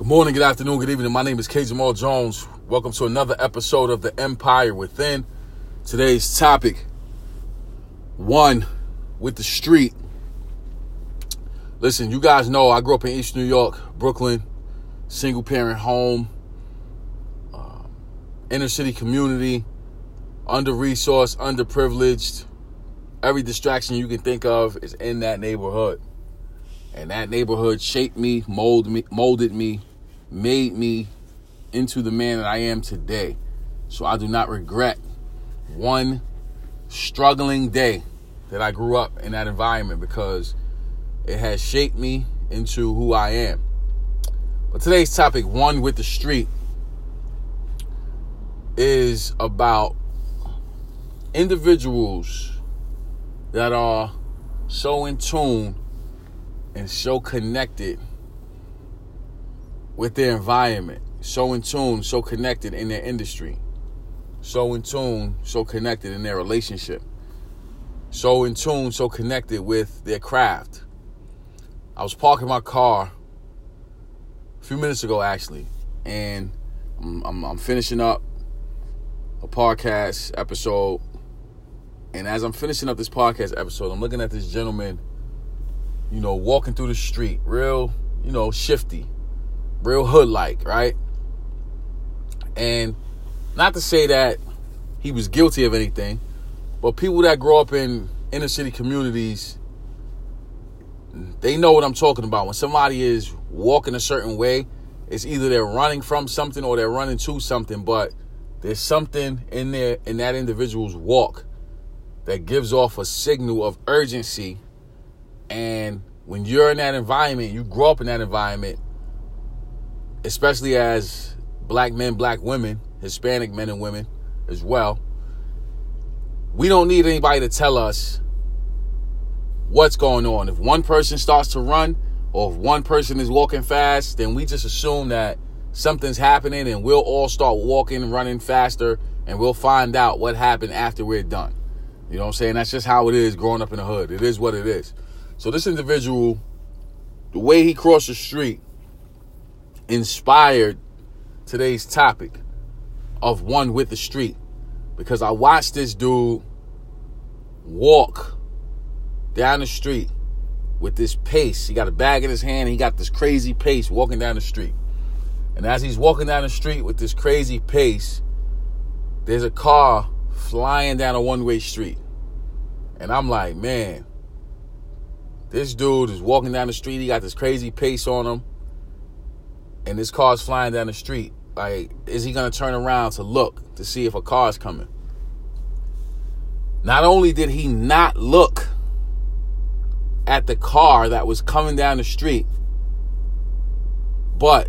Good morning, good afternoon, good evening. My name is K. Jamal Jones. Welcome to another episode of The Empire Within. Today's topic one with the street. Listen, you guys know I grew up in East New York, Brooklyn, single parent home, uh, inner city community, under resourced, underprivileged. Every distraction you can think of is in that neighborhood. And that neighborhood shaped me, molded me, molded me, made me into the man that I am today. So I do not regret one struggling day that I grew up in that environment because it has shaped me into who I am. But today's topic, one with the street, is about individuals that are so in tune and so connected with their environment, so in tune, so connected in their industry, so in tune, so connected in their relationship, so in tune, so connected with their craft. I was parking my car a few minutes ago, actually, and I'm, I'm, I'm finishing up a podcast episode. And as I'm finishing up this podcast episode, I'm looking at this gentleman, you know, walking through the street, real, you know, shifty, real hood like, right? And not to say that he was guilty of anything, but people that grow up in inner city communities, they know what I'm talking about. When somebody is walking a certain way, it's either they're running from something or they're running to something, but there's something in there in that individual's walk that gives off a signal of urgency. And when you're in that environment, you grow up in that environment, especially as black men, black women, Hispanic men and women as well. We don't need anybody to tell us what's going on. If one person starts to run or if one person is walking fast, then we just assume that something's happening and we'll all start walking, running faster, and we'll find out what happened after we're done. You know what I'm saying? That's just how it is growing up in the hood. It is what it is. So this individual, the way he crossed the street, inspired today's topic of one with the street. Because I watched this dude walk down the street with this pace. He got a bag in his hand, he got this crazy pace walking down the street. And as he's walking down the street with this crazy pace, there's a car flying down a one way street. And I'm like, man, this dude is walking down the street. He got this crazy pace on him. And this car's flying down the street. Like, is he to turn around to look to see if a car's coming? Not only did he not look at the car that was coming down the street, but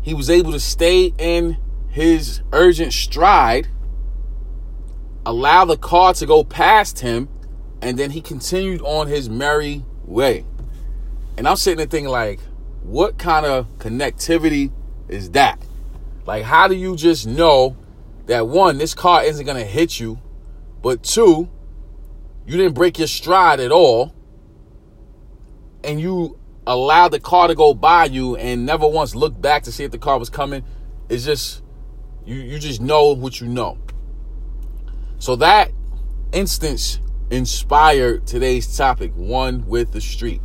he was able to stay in his urgent stride, allow the car to go past him, and then he continued on his merry way. And I'm sitting there thinking, like, what kind of connectivity is that? Like, how do you just know that one, this car isn't gonna hit you, but two, you didn't break your stride at all, and you allowed the car to go by you and never once looked back to see if the car was coming. It's just you you just know what you know. So that instance inspired today's topic, one with the street.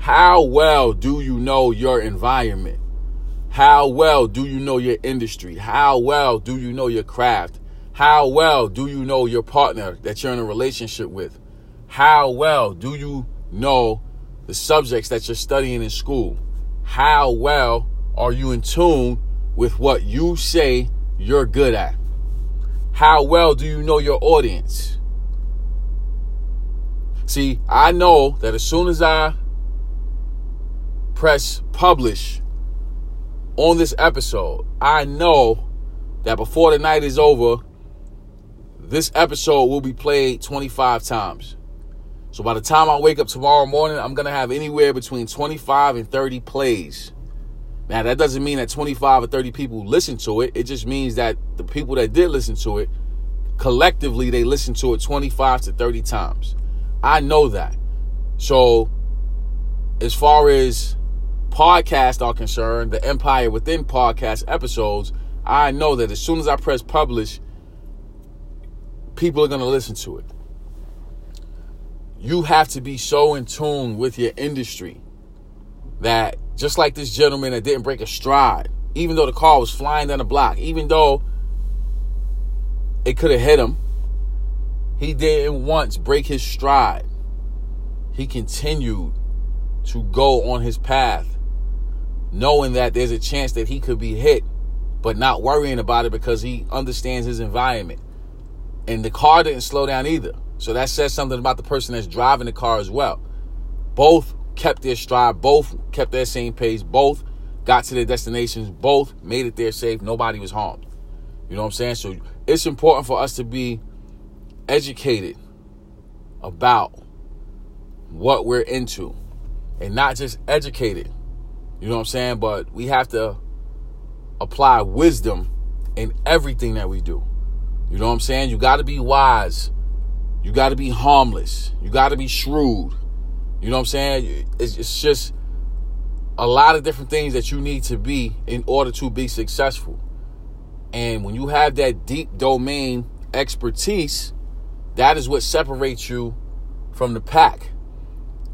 How well do you know your environment? How well do you know your industry? How well do you know your craft? How well do you know your partner that you're in a relationship with? How well do you know the subjects that you're studying in school? How well are you in tune with what you say you're good at? How well do you know your audience? See, I know that as soon as I press publish on this episode, I know that before the night is over, this episode will be played 25 times. So by the time I wake up tomorrow morning, I'm going to have anywhere between 25 and 30 plays. Now, that doesn't mean that 25 or 30 people listen to it. It just means that the people that did listen to it, collectively, they listened to it 25 to 30 times. I know that. So, as far as podcasts are concerned, the Empire Within podcast episodes, I know that as soon as I press publish, people are going to listen to it. You have to be so in tune with your industry that just like this gentleman that didn't break a stride, even though the car was flying down the block, even though it could have hit him, he didn't once break his stride. He continued to go on his path, knowing that there's a chance that he could be hit, but not worrying about it because he understands his environment. And the car didn't slow down either. So that says something about the person that's driving the car as well. Both kept their stride, both kept their same pace, both got to their destinations, both made it there safe. Nobody was harmed. You know what I'm saying? So it's important for us to be educated about what we're into and not just educated. You know what I'm saying? But we have to apply wisdom in everything that we do. You know what I'm saying? You got to be wise. You got to be harmless. You got to be shrewd. You know what I'm saying? It's, just a lot of different things that you need to be in order to be successful. And when you have that deep domain expertise, that is what separates you from the pack.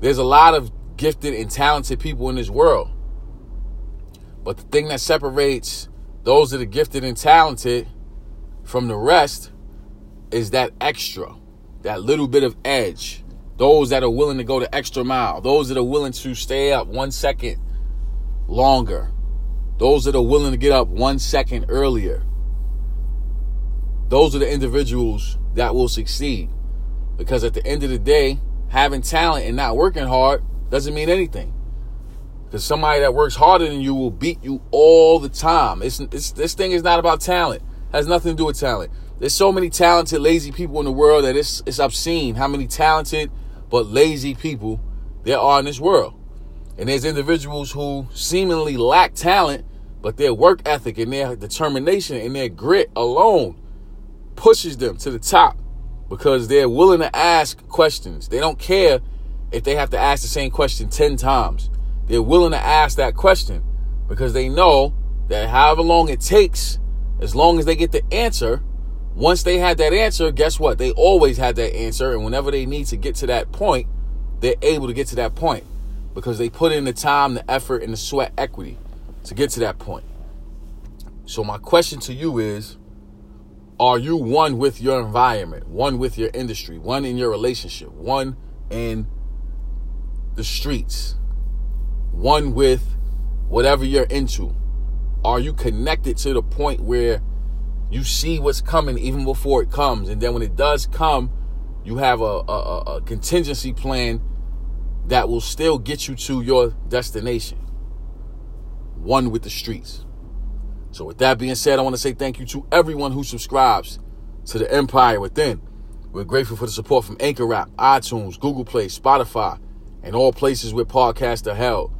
There's a lot of gifted and talented people in this world. But the thing that separates those that are gifted and talented from the rest is that extra, that little bit of edge. Those that are willing to go the extra mile, those that are willing to stay up one second longer, those that are willing to get up one second earlier. Those are the individuals that will succeed. Because at the end of the day, having talent and not working hard doesn't mean anything. Because somebody that works harder than you will beat you all the time. It's, it's, this thing is not about talent. It has nothing to do with talent. There's so many talented, lazy people in the world that it's, it's obscene how many talented but lazy people there are in this world. And there's individuals who seemingly lack talent, but their work ethic and their determination and their grit alone pushes them to the top because they're willing to ask questions. They don't care if they have to ask the same question 10 times. They're willing to ask that question because they know that however long it takes, as long as they get the answer, once they had that answer, guess what? They always had that answer. And whenever they need to get to that point, they're able to get to that point because they put in the time, the effort, and the sweat equity to get to that point. So, my question to you is Are you one with your environment, one with your industry, one in your relationship, one in the streets, one with whatever you're into? Are you connected to the point where you see what's coming even before it comes? And then when it does come, you have a, a, a contingency plan that will still get you to your destination. One with the streets. So, with that being said, I want to say thank you to everyone who subscribes to the Empire Within. We're grateful for the support from Anchor App, iTunes, Google Play, Spotify, and all places where podcasts are held.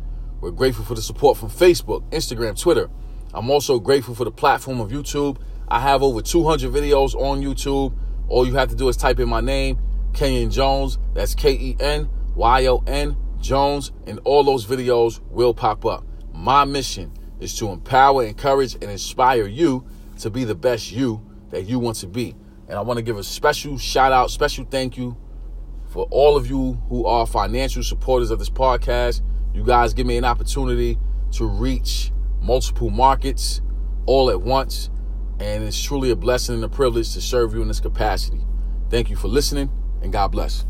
We're grateful for the support from Facebook, Instagram, Twitter. I'm also grateful for the platform of YouTube. I have over 200 videos on YouTube. All you have to do is type in my name, Kenyon Jones. That's K E N Y O N Jones, and all those videos will pop up. My mission is to empower, encourage, and inspire you to be the best you that you want to be. And I want to give a special shout out, special thank you for all of you who are financial supporters of this podcast. You guys give me an opportunity to reach multiple markets all at once. And it's truly a blessing and a privilege to serve you in this capacity. Thank you for listening, and God bless.